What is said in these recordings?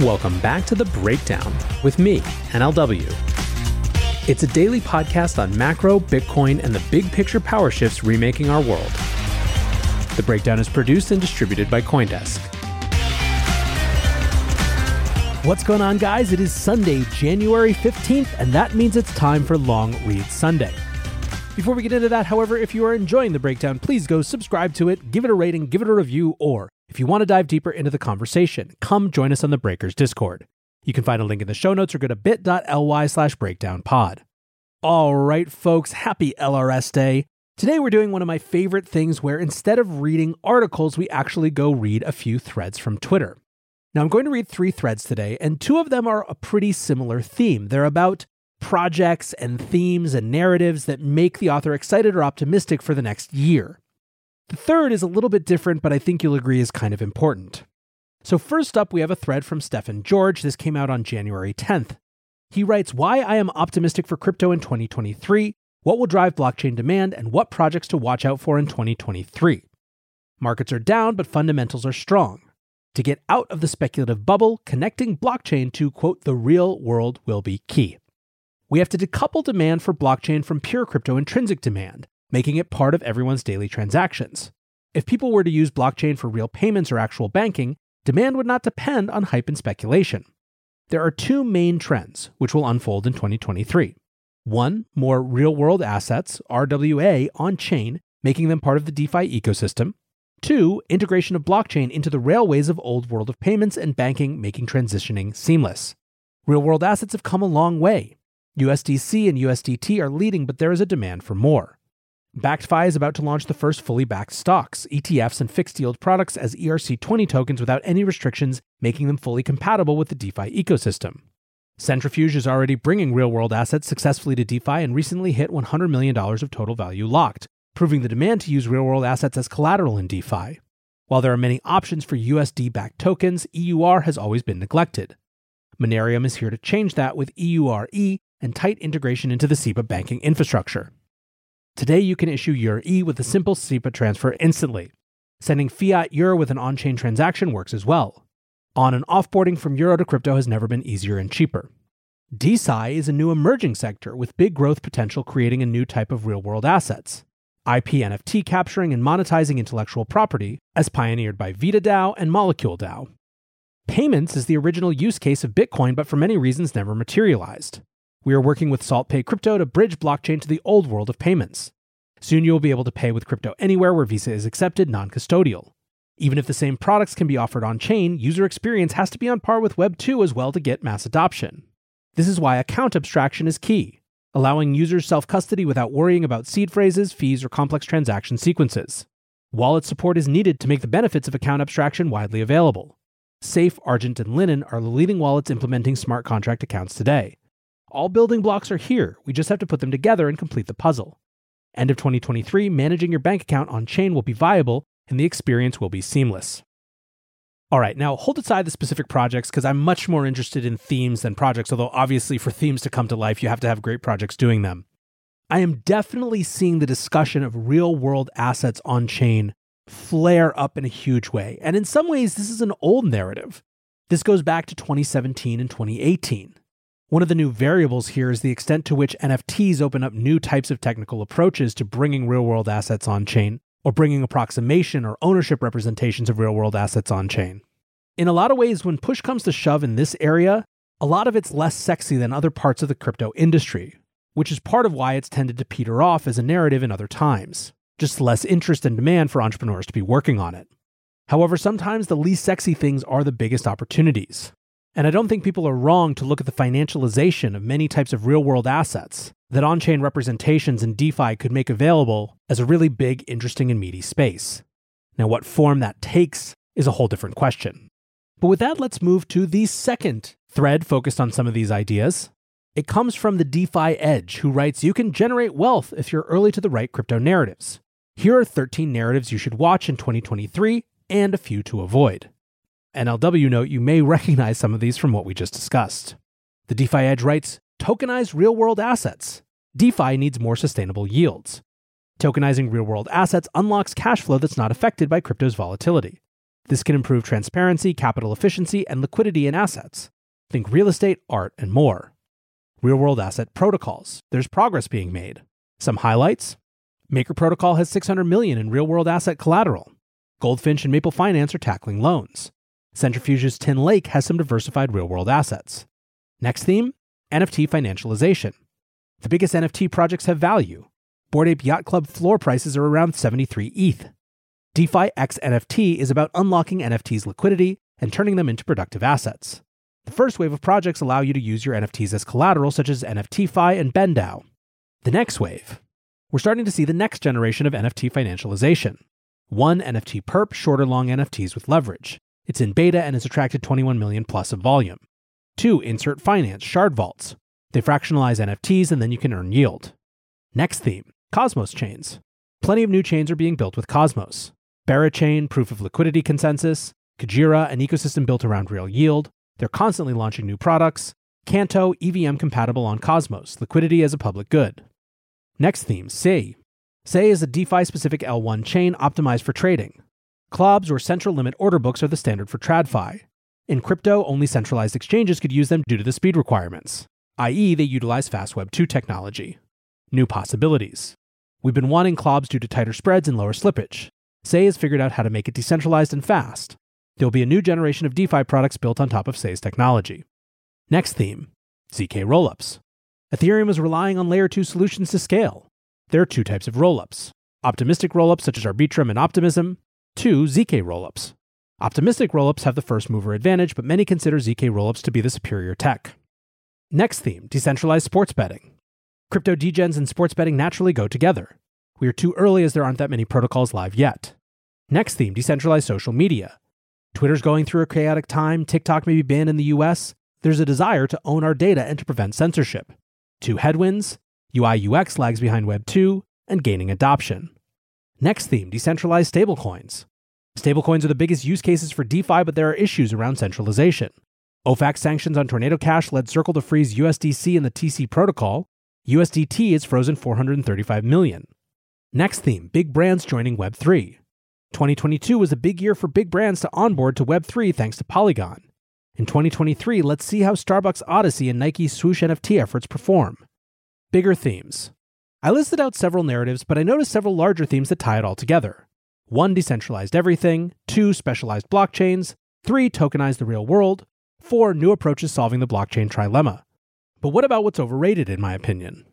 Welcome back to The Breakdown with me, NLW. It's a daily podcast on macro, Bitcoin, and the big picture power shifts remaking our world. The Breakdown is produced and distributed by Coindesk. What's going on, guys? It is Sunday, January 15th, and that means it's time for Long Read Sunday. Before we get into that, however, if you are enjoying the breakdown, please go subscribe to it, give it a rating, give it a review, or if you want to dive deeper into the conversation, come join us on the Breakers Discord. You can find a link in the show notes or go to bit.ly slash breakdownpod. All right, folks, happy LRS Day. Today we're doing one of my favorite things where instead of reading articles, we actually go read a few threads from Twitter. Now, I'm going to read three threads today, and two of them are a pretty similar theme. They're about projects and themes and narratives that make the author excited or optimistic for the next year. The third is a little bit different, but I think you'll agree is kind of important. So, first up, we have a thread from Stefan George. This came out on January 10th. He writes Why I am optimistic for crypto in 2023, what will drive blockchain demand, and what projects to watch out for in 2023. Markets are down, but fundamentals are strong. To get out of the speculative bubble, connecting blockchain to, quote, the real world will be key. We have to decouple demand for blockchain from pure crypto intrinsic demand, making it part of everyone's daily transactions. If people were to use blockchain for real payments or actual banking, demand would not depend on hype and speculation. There are two main trends which will unfold in 2023. One, more real world assets, RWA, on chain, making them part of the DeFi ecosystem. Two, integration of blockchain into the railways of old world of payments and banking, making transitioning seamless. Real world assets have come a long way. USDC and USDT are leading, but there is a demand for more. BackedFi is about to launch the first fully backed stocks, ETFs, and fixed yield products as ERC20 tokens without any restrictions, making them fully compatible with the DeFi ecosystem. Centrifuge is already bringing real world assets successfully to DeFi and recently hit $100 million of total value locked, proving the demand to use real world assets as collateral in DeFi. While there are many options for USD backed tokens, EUR has always been neglected. Monerium is here to change that with EURE and tight integration into the SEPA banking infrastructure. Today, you can issue EURE with a simple SEPA transfer instantly. Sending fiat euro with an on chain transaction works as well. On and offboarding from euro to crypto has never been easier and cheaper. DeSci is a new emerging sector with big growth potential, creating a new type of real world assets. IP NFT capturing and monetizing intellectual property, as pioneered by VitaDAO and Molecule DAO. Payments is the original use case of Bitcoin, but for many reasons never materialized. We are working with SaltPay Crypto to bridge blockchain to the old world of payments. Soon you will be able to pay with crypto anywhere where Visa is accepted non custodial. Even if the same products can be offered on chain, user experience has to be on par with Web 2 as well to get mass adoption. This is why account abstraction is key allowing users self custody without worrying about seed phrases, fees, or complex transaction sequences. Wallet support is needed to make the benefits of account abstraction widely available. Safe, Argent, and Linen are the leading wallets implementing smart contract accounts today. All building blocks are here, we just have to put them together and complete the puzzle. End of 2023, managing your bank account on chain will be viable and the experience will be seamless. All right, now hold aside the specific projects because I'm much more interested in themes than projects, although obviously for themes to come to life, you have to have great projects doing them. I am definitely seeing the discussion of real world assets on chain flare up in a huge way. And in some ways, this is an old narrative. This goes back to 2017 and 2018. One of the new variables here is the extent to which NFTs open up new types of technical approaches to bringing real world assets on chain, or bringing approximation or ownership representations of real world assets on chain. In a lot of ways, when push comes to shove in this area, a lot of it's less sexy than other parts of the crypto industry, which is part of why it's tended to peter off as a narrative in other times. Just less interest and demand for entrepreneurs to be working on it. However, sometimes the least sexy things are the biggest opportunities. And I don't think people are wrong to look at the financialization of many types of real world assets that on chain representations in DeFi could make available as a really big, interesting, and meaty space. Now, what form that takes is a whole different question. But with that, let's move to the second thread focused on some of these ideas. It comes from the DeFi Edge, who writes You can generate wealth if you're early to the right crypto narratives. Here are 13 narratives you should watch in 2023 and a few to avoid. NLW note you may recognize some of these from what we just discussed. The DeFi Edge writes Tokenize real world assets. DeFi needs more sustainable yields. Tokenizing real world assets unlocks cash flow that's not affected by crypto's volatility. This can improve transparency, capital efficiency, and liquidity in assets. Think real estate, art, and more. Real world asset protocols. There's progress being made. Some highlights Maker Protocol has 600 million in real world asset collateral. Goldfinch and Maple Finance are tackling loans. Centrifuge's Tinlake has some diversified real world assets. Next theme NFT financialization. The biggest NFT projects have value. Bored Ape Yacht Club floor prices are around 73 ETH. DeFi X NFT is about unlocking NFTs' liquidity and turning them into productive assets. The first wave of projects allow you to use your NFTs as collateral, such as NFTFi and BendDAO. The next wave, we're starting to see the next generation of NFT financialization. One NFT perp, shorter long NFTs with leverage. It's in beta and has attracted 21 million plus of volume. Two, insert finance, shard vaults. They fractionalize NFTs and then you can earn yield. Next theme, Cosmos chains. Plenty of new chains are being built with Cosmos. Berachain, proof of liquidity consensus, Kujira, an ecosystem built around real yield. They're constantly launching new products. Canto, EVM compatible on Cosmos, liquidity as a public good. Next theme, Sei. Sei is a DeFi specific L1 chain optimized for trading. CLOBs or central limit order books are the standard for TradFi. In crypto, only centralized exchanges could use them due to the speed requirements, i.e., they utilize fast Web 2 technology. New possibilities. We've been wanting CLOBs due to tighter spreads and lower slippage. Sei has figured out how to make it decentralized and fast. There'll be a new generation of DeFi products built on top of Sei's technology. Next theme ZK rollups. Ethereum is relying on layer 2 solutions to scale. There are two types of rollups optimistic rollups such as Arbitrum and Optimism, two ZK rollups. Optimistic rollups have the first mover advantage, but many consider ZK rollups to be the superior tech. Next theme decentralized sports betting. Crypto degens and sports betting naturally go together. We are too early as there aren't that many protocols live yet. Next theme decentralized social media. Twitter's going through a chaotic time, TikTok may be banned in the US. There's a desire to own our data and to prevent censorship. Two headwinds UI UX lags behind Web 2 and gaining adoption. Next theme decentralized stablecoins. Stablecoins are the biggest use cases for DeFi, but there are issues around centralization. OFAC sanctions on Tornado Cash led Circle to freeze USDC in the TC protocol. USDT is frozen 435 million. Next theme big brands joining Web3. 2022 was a big year for big brands to onboard to Web3 thanks to Polygon. In 2023, let's see how Starbucks Odyssey and Nike's swoosh NFT efforts perform. Bigger themes. I listed out several narratives, but I noticed several larger themes that tie it all together. 1. Decentralized everything. 2. Specialized blockchains. 3. Tokenize the real world. 4. New approaches solving the blockchain trilemma. But what about what's overrated, in my opinion?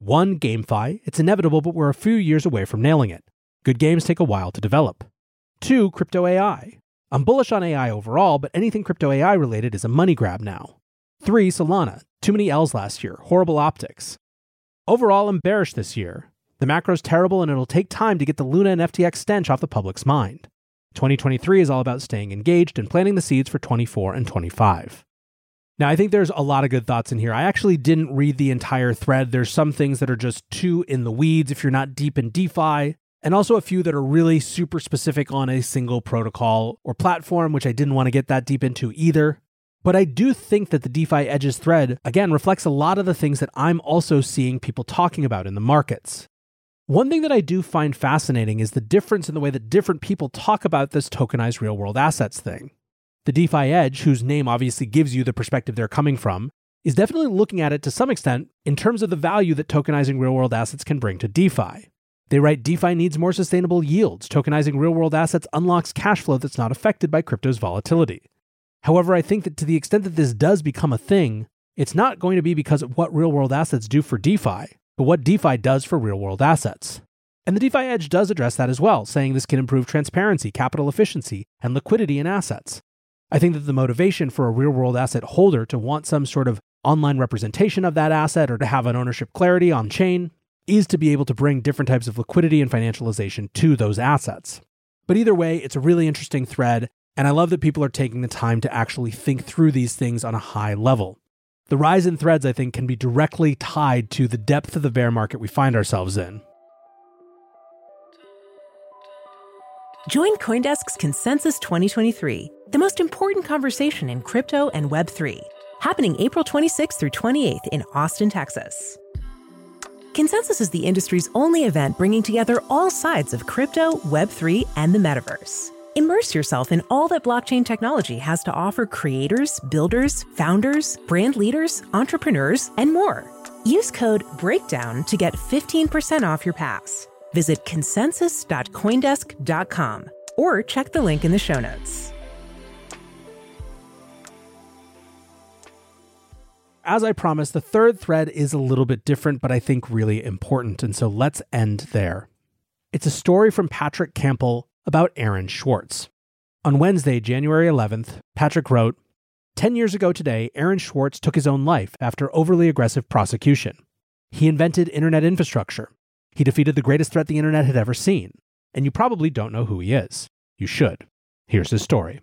1. GameFi. It's inevitable, but we're a few years away from nailing it. Good games take a while to develop. 2. Crypto AI. I'm bullish on AI overall, but anything crypto AI related is a money grab now. 3. Solana. Too many L's last year. Horrible optics. Overall, I'm bearish this year. The macro's terrible and it'll take time to get the Luna and FTX stench off the public's mind. 2023 is all about staying engaged and planting the seeds for 24 and 25. Now, I think there's a lot of good thoughts in here. I actually didn't read the entire thread. There's some things that are just too in the weeds if you're not deep in DeFi, and also a few that are really super specific on a single protocol or platform, which I didn't want to get that deep into either. But I do think that the DeFi Edges thread, again, reflects a lot of the things that I'm also seeing people talking about in the markets. One thing that I do find fascinating is the difference in the way that different people talk about this tokenized real world assets thing. The DeFi Edge, whose name obviously gives you the perspective they're coming from, is definitely looking at it to some extent in terms of the value that tokenizing real world assets can bring to DeFi. They write DeFi needs more sustainable yields. Tokenizing real world assets unlocks cash flow that's not affected by crypto's volatility. However, I think that to the extent that this does become a thing, it's not going to be because of what real world assets do for DeFi, but what DeFi does for real world assets. And the DeFi Edge does address that as well, saying this can improve transparency, capital efficiency, and liquidity in assets. I think that the motivation for a real world asset holder to want some sort of online representation of that asset or to have an ownership clarity on chain is to be able to bring different types of liquidity and financialization to those assets. But either way, it's a really interesting thread, and I love that people are taking the time to actually think through these things on a high level. The rise in threads, I think, can be directly tied to the depth of the bear market we find ourselves in. Join Coindesk's Consensus 2023, the most important conversation in crypto and Web3, happening April 26th through 28th in Austin, Texas. Consensus is the industry's only event bringing together all sides of crypto, Web3, and the metaverse. Immerse yourself in all that blockchain technology has to offer creators, builders, founders, brand leaders, entrepreneurs, and more. Use code BREAKDOWN to get 15% off your pass. Visit consensus.coindesk.com or check the link in the show notes. As I promised, the third thread is a little bit different, but I think really important. And so let's end there. It's a story from Patrick Campbell about Aaron Swartz. On Wednesday, January 11th, Patrick wrote 10 years ago today, Aaron Swartz took his own life after overly aggressive prosecution. He invented internet infrastructure. He defeated the greatest threat the internet had ever seen. And you probably don't know who he is. You should. Here's his story.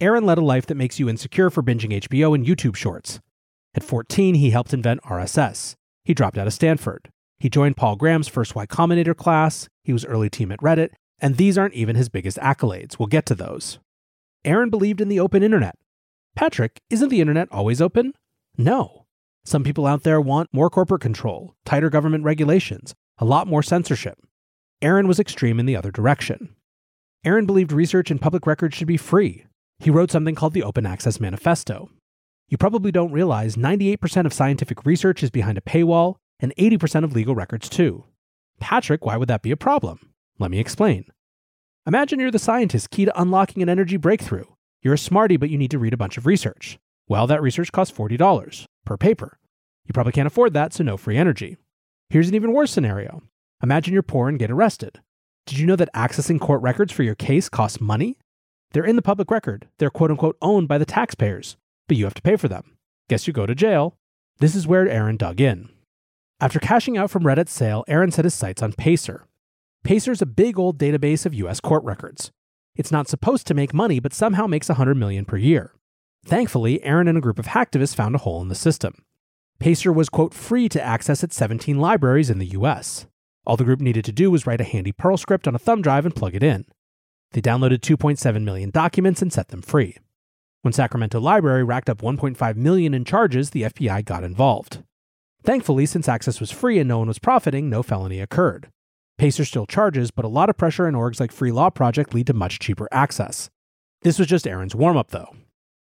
Aaron led a life that makes you insecure for binging HBO and YouTube shorts. At 14, he helped invent RSS. He dropped out of Stanford. He joined Paul Graham's first Y Combinator class. He was early team at Reddit, and these aren't even his biggest accolades. We'll get to those. Aaron believed in the open internet. Patrick, isn't the internet always open? No. Some people out there want more corporate control, tighter government regulations, a lot more censorship. Aaron was extreme in the other direction. Aaron believed research and public records should be free. He wrote something called the Open Access Manifesto. You probably don't realize 98% of scientific research is behind a paywall, and 80% of legal records too. Patrick, why would that be a problem? Let me explain. Imagine you're the scientist key to unlocking an energy breakthrough. You're a smarty, but you need to read a bunch of research. Well, that research costs $40 per paper. You probably can't afford that, so no free energy. Here's an even worse scenario. Imagine you're poor and get arrested. Did you know that accessing court records for your case costs money? They're in the public record. They're quote unquote owned by the taxpayers, but you have to pay for them. Guess you go to jail. This is where Aaron dug in. After cashing out from Reddit's sale, Aaron set his sights on Pacer, Pacer's a big old database of US court records. It's not supposed to make money, but somehow makes 100 million per year. Thankfully, Aaron and a group of hacktivists found a hole in the system. Pacer was, quote, free to access at 17 libraries in the US. All the group needed to do was write a handy Perl script on a thumb drive and plug it in. They downloaded 2.7 million documents and set them free. When Sacramento Library racked up 1.5 million in charges, the FBI got involved. Thankfully, since access was free and no one was profiting, no felony occurred. Pacer still charges, but a lot of pressure and orgs like Free Law Project lead to much cheaper access. This was just Aaron's warm up, though.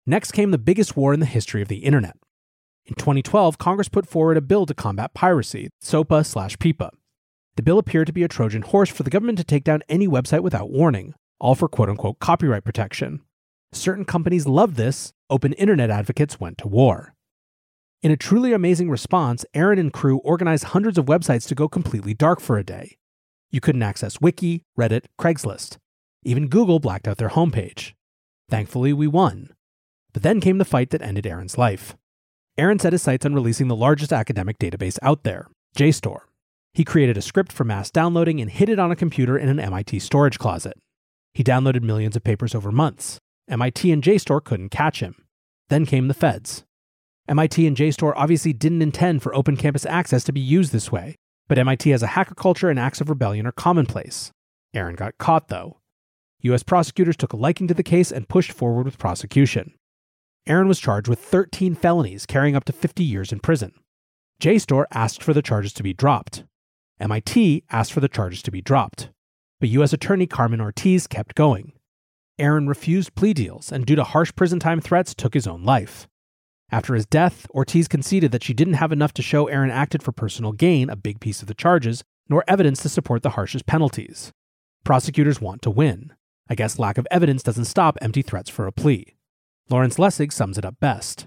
Next came the biggest war in the history of the internet. In 2012, Congress put forward a bill to combat piracy, SOPA slash PIPA. The bill appeared to be a Trojan horse for the government to take down any website without warning, all for quote unquote copyright protection. Certain companies loved this, open internet advocates went to war. In a truly amazing response, Aaron and crew organized hundreds of websites to go completely dark for a day. You couldn't access Wiki, Reddit, Craigslist. Even Google blacked out their homepage. Thankfully, we won. But then came the fight that ended Aaron's life. Aaron set his sights on releasing the largest academic database out there, JSTOR. He created a script for mass downloading and hid it on a computer in an MIT storage closet. He downloaded millions of papers over months. MIT and JSTOR couldn't catch him. Then came the feds. MIT and JSTOR obviously didn't intend for open campus access to be used this way, but MIT has a hacker culture and acts of rebellion are commonplace. Aaron got caught, though. U.S. prosecutors took a liking to the case and pushed forward with prosecution. Aaron was charged with 13 felonies, carrying up to 50 years in prison. JSTOR asked for the charges to be dropped. MIT asked for the charges to be dropped. But U.S. Attorney Carmen Ortiz kept going. Aaron refused plea deals and, due to harsh prison time threats, took his own life. After his death, Ortiz conceded that she didn't have enough to show Aaron acted for personal gain, a big piece of the charges, nor evidence to support the harshest penalties. Prosecutors want to win. I guess lack of evidence doesn't stop empty threats for a plea. Lawrence Lessig sums it up best.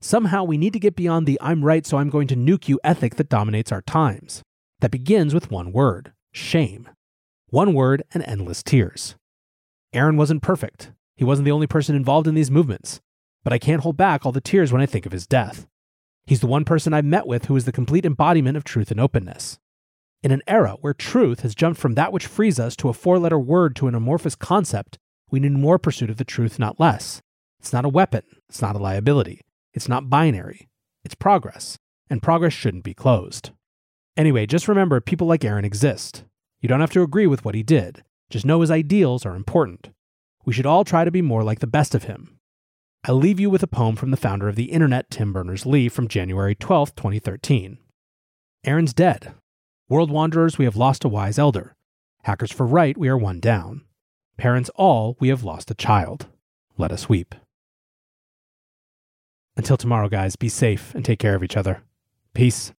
Somehow we need to get beyond the I'm right, so I'm going to nuke you ethic that dominates our times. That begins with one word shame. One word and endless tears. Aaron wasn't perfect. He wasn't the only person involved in these movements. But I can't hold back all the tears when I think of his death. He's the one person I've met with who is the complete embodiment of truth and openness. In an era where truth has jumped from that which frees us to a four letter word to an amorphous concept, we need more pursuit of the truth, not less. It's not a weapon, it's not a liability, it's not binary, it's progress, and progress shouldn't be closed. Anyway, just remember people like Aaron exist. You don't have to agree with what he did, just know his ideals are important. We should all try to be more like the best of him. I'll leave you with a poem from the founder of the internet, Tim Berners Lee, from January 12, 2013. Aaron's dead. World wanderers, we have lost a wise elder. Hackers for right, we are one down. Parents all, we have lost a child. Let us weep. Until tomorrow, guys, be safe and take care of each other. Peace.